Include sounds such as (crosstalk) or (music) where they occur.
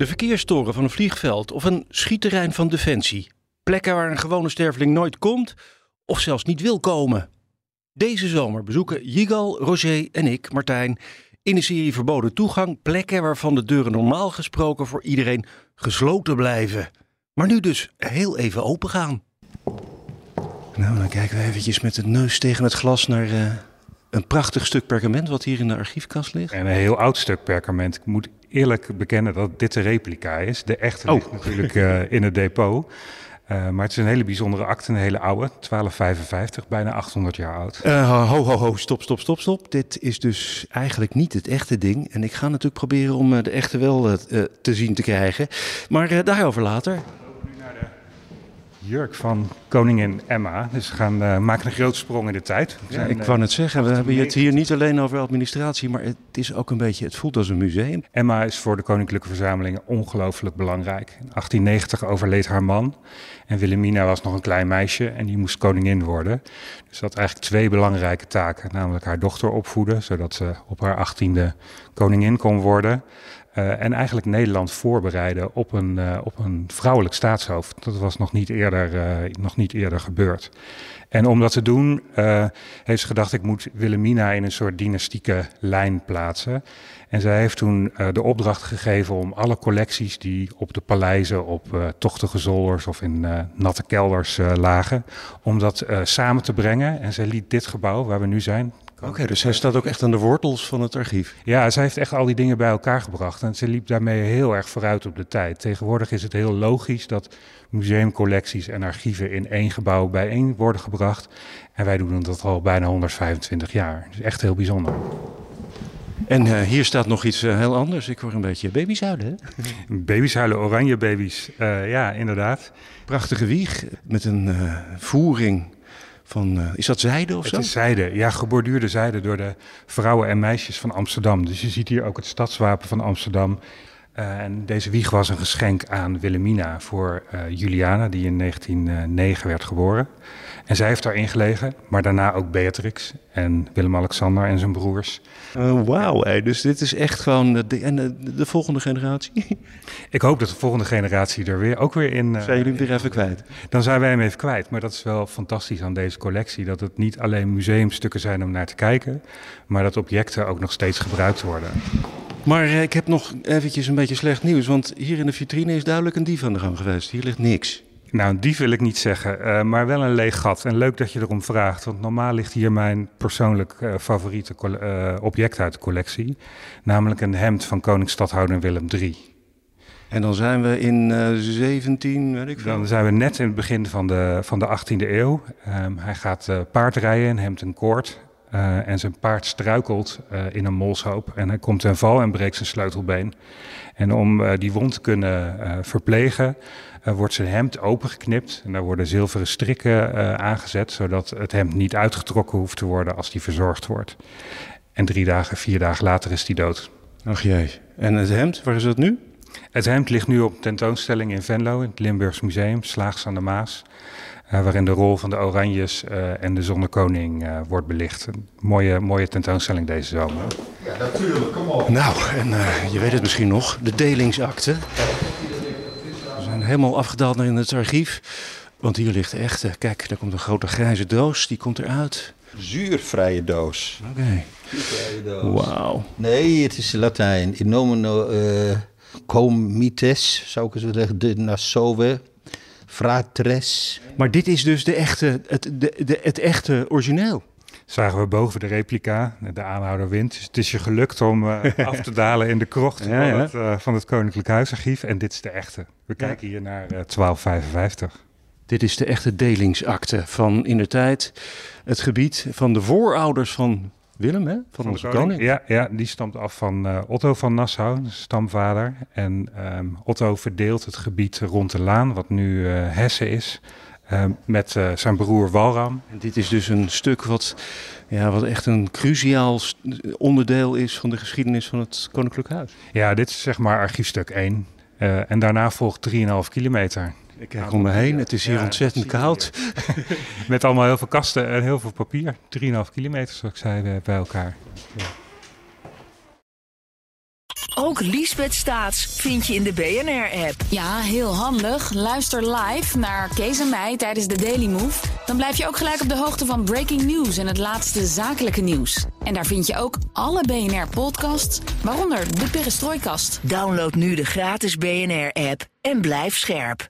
de verkeerstoren van een vliegveld of een schietterrein van Defensie. Plekken waar een gewone sterveling nooit komt of zelfs niet wil komen. Deze zomer bezoeken Jigal, Roger en ik, Martijn, in de serie Verboden Toegang plekken waarvan de deuren normaal gesproken voor iedereen gesloten blijven. Maar nu dus heel even open gaan. Nou, dan kijken we eventjes met de neus tegen het glas naar eh, een prachtig stuk perkament wat hier in de archiefkast ligt. En een heel oud stuk perkament. Ik moet eerlijk bekennen dat dit de replica is. De echte Oh. ligt natuurlijk eh, in het depot. Eh, maar het is een hele bijzondere akte, een hele oude, 1255, bijna 800 jaar oud. Eh, ho, ho, ho, stop, stop, stop, stop. Dit is dus eigenlijk niet het echte ding. En ik ga natuurlijk proberen om de echte wel te zien te krijgen. Maar daarover later. Jurk van koningin Emma. Dus we gaan eh, maken een grote sprong in de tijd. We Ja, zijn, ik eh, wou net zeggen, we hebben het hier niet alleen over administratie, maar het is ook een beetje, het voelt als een museum. Emma is voor de Koninklijke Verzamelingen ongelooflijk belangrijk. In 1890 overleed haar man en Wilhelmina was nog een klein meisje en die moest koningin worden. Dus ze had eigenlijk twee belangrijke taken, namelijk haar dochter opvoeden, zodat ze op haar achttiende koningin kon worden. Eh, en eigenlijk Nederland voorbereiden op een, eh, op een vrouwelijk staatshoofd. Dat was nog niet eerder, eh, nog niet eerder gebeurd. En om dat te doen, heeft ze gedacht: ik moet Wilhelmina in een soort dynastieke lijn plaatsen. En zij heeft toen de opdracht gegeven om alle collecties die op de paleizen, op tochtige zolders of in natte kelders lagen, om dat samen te brengen. En zij liet dit gebouw waar we nu zijn. Oké, dus hij staat ook echt aan de wortels van het archief. Ja, zij heeft echt al die dingen bij elkaar gebracht. En ze liep daarmee heel erg vooruit op de tijd. Tegenwoordig is het heel logisch dat museumcollecties en archieven in één gebouw bijeen worden gebracht. En wij doen dat al bijna 125 jaar. Dus echt heel bijzonder. En eh, hier staat nog iets eh, heel anders. Ik hoor een beetje babyzuilen? (laughs) Baby's huilen, oranje baby's. Eh, ja, inderdaad. Prachtige wieg met een voering van, eh, is dat zijde of Het zo? is zijde, ja, geborduurde zijde door de vrouwen en meisjes van Amsterdam. Dus je ziet hier ook het stadswapen van Amsterdam. Eh, en deze wieg was een geschenk aan Wilhelmina voor eh, Juliana, die in 1909 werd geboren. En zij heeft daarin gelegen, maar daarna ook Beatrix en Willem-Alexander en zijn broers. Eh, Wauw, dus dit is echt gewoon de, de- en de, de volgende generatie. (laughs) Ik hoop dat de volgende generatie er weer ook weer in. Zijn jullie hem weer even kwijt? Dan zijn wij hem even kwijt. Maar dat is wel fantastisch aan deze collectie. Dat het niet alleen museumstukken zijn om naar te kijken. Maar dat objecten ook nog steeds gebruikt worden. Maar eh, ik heb nog eventjes een beetje slecht nieuws, want hier in de vitrine is duidelijk een dief aan de gang geweest. Hier ligt niks. Nou, die wil ik niet zeggen, eh, maar wel een leeg gat. En leuk dat je erom vraagt, want normaal ligt hier mijn persoonlijk eh, favoriete object uit de collectie. Namelijk een hemd van koningsstadhouder Willem III. En dan zijn we in eh 17, weet ik veel. Dan zijn we net in het begin van de, van de 18e eeuw. Ehm, hij gaat paardrijden en hemt een koord. Eh, en zijn paard struikelt eh, in een molshoop. En hij komt ten val en breekt zijn sleutelbeen. En om eh, die wond te kunnen verplegen, wordt zijn hemd opengeknipt. En daar worden zilveren strikken aangezet, zodat het hemd niet uitgetrokken hoeft te worden als die verzorgd wordt. En drie dagen, vier dagen later is hij dood. Ach jee. En het hemd, waar is dat nu? Het hemd ligt nu op tentoonstelling in Venlo, in het Limburgs Museum, Slaags aan de Maas. eh, waarin de rol van de Oranjes eh, en de Zonnekoning eh, wordt belicht. Een mooie, mooie tentoonstelling deze zomer. Nou, en eh, je weet het misschien nog, de delingsakte. We zijn helemaal afgedaald naar in het archief. Want hier ligt de echte. Kijk, daar komt een grote grijze doos, die komt eruit. Zuurvrije doos. Oké. Wauw. Nee, het is Latijn. In nomino eh, comites, zou ik zo zeggen, de Nassove, fratres. Maar dit is dus de echte, het, de, de, het echte origineel. Zagen we boven de replica, de aanhouder wint. Dus het is je gelukt om eh, (laughs) af te dalen in de krocht Ja, ja. Van, het, eh, van het Koninklijk Huisarchief. En dit is de echte. We kijken hier naar eh, 1255. Dit is de echte delingsakte van in de tijd het gebied van de voorouders van Willem, hè? Van, onze koning. Ja, ja, die stamt af van uh, Otto van Nassau, stamvader. En um, Otto verdeelt het gebied rond de Laan, wat nu uh, Hessen is, uh, met zijn broer Walram. En dit is dus een stuk wat, ja, wat echt een cruciaal onderdeel is van de geschiedenis van het Koninklijk Huis. Ja, dit is zeg maar archiefstuk 1. en daarna volgt 3,5 kilometer. Ik kijk om me heen, het is hier ja, ontzettend koud. (laughs) Met allemaal heel veel kasten en heel veel papier. 3,5 kilometer, zoals ik zei, bij elkaar. Ja. Ook Liesbeth Staats vind je in de BNR-app. Ja, heel handig. Luister live naar Kees en mij tijdens de Daily Move. Dan blijf je ook gelijk op de hoogte van breaking news en het laatste zakelijke nieuws. En daar vind je ook alle BNR-podcasts, waaronder de Perestroikast. Download nu de gratis BNR-app en blijf scherp.